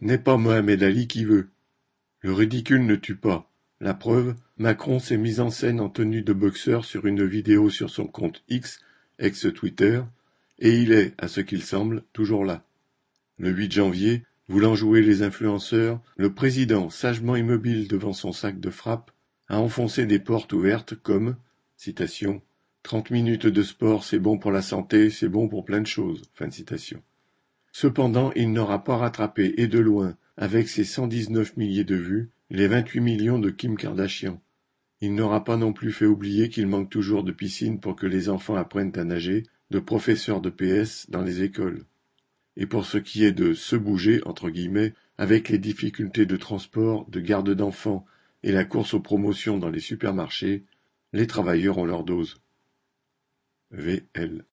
N'est pas Mohamed Ali qui veut. Le ridicule ne tue pas. La preuve, Macron s'est mis en scène en tenue de boxeur sur une vidéo sur son compte X, ex-Twitter, et il est, à ce qu'il semble, toujours là. Le 8 janvier, voulant jouer les influenceurs, le président, sagement immobile devant son sac de frappe, a enfoncé des portes ouvertes comme citation, Trente minutes de sport, c'est bon pour la santé, c'est bon pour plein de choses. Cependant, il n'aura pas rattrapé, et de loin, avec ses cent dix-neuf milliers de vues, les vingt-huit millions de Kim Kardashian. Il n'aura pas non plus fait oublier qu'il manque toujours de piscines pour que les enfants apprennent à nager, de professeurs de PS dans les écoles. Et pour ce qui est de se bouger, entre guillemets, avec les difficultés de transport, de garde d'enfants et la course aux promotions dans les supermarchés, les travailleurs ont leur dose. VL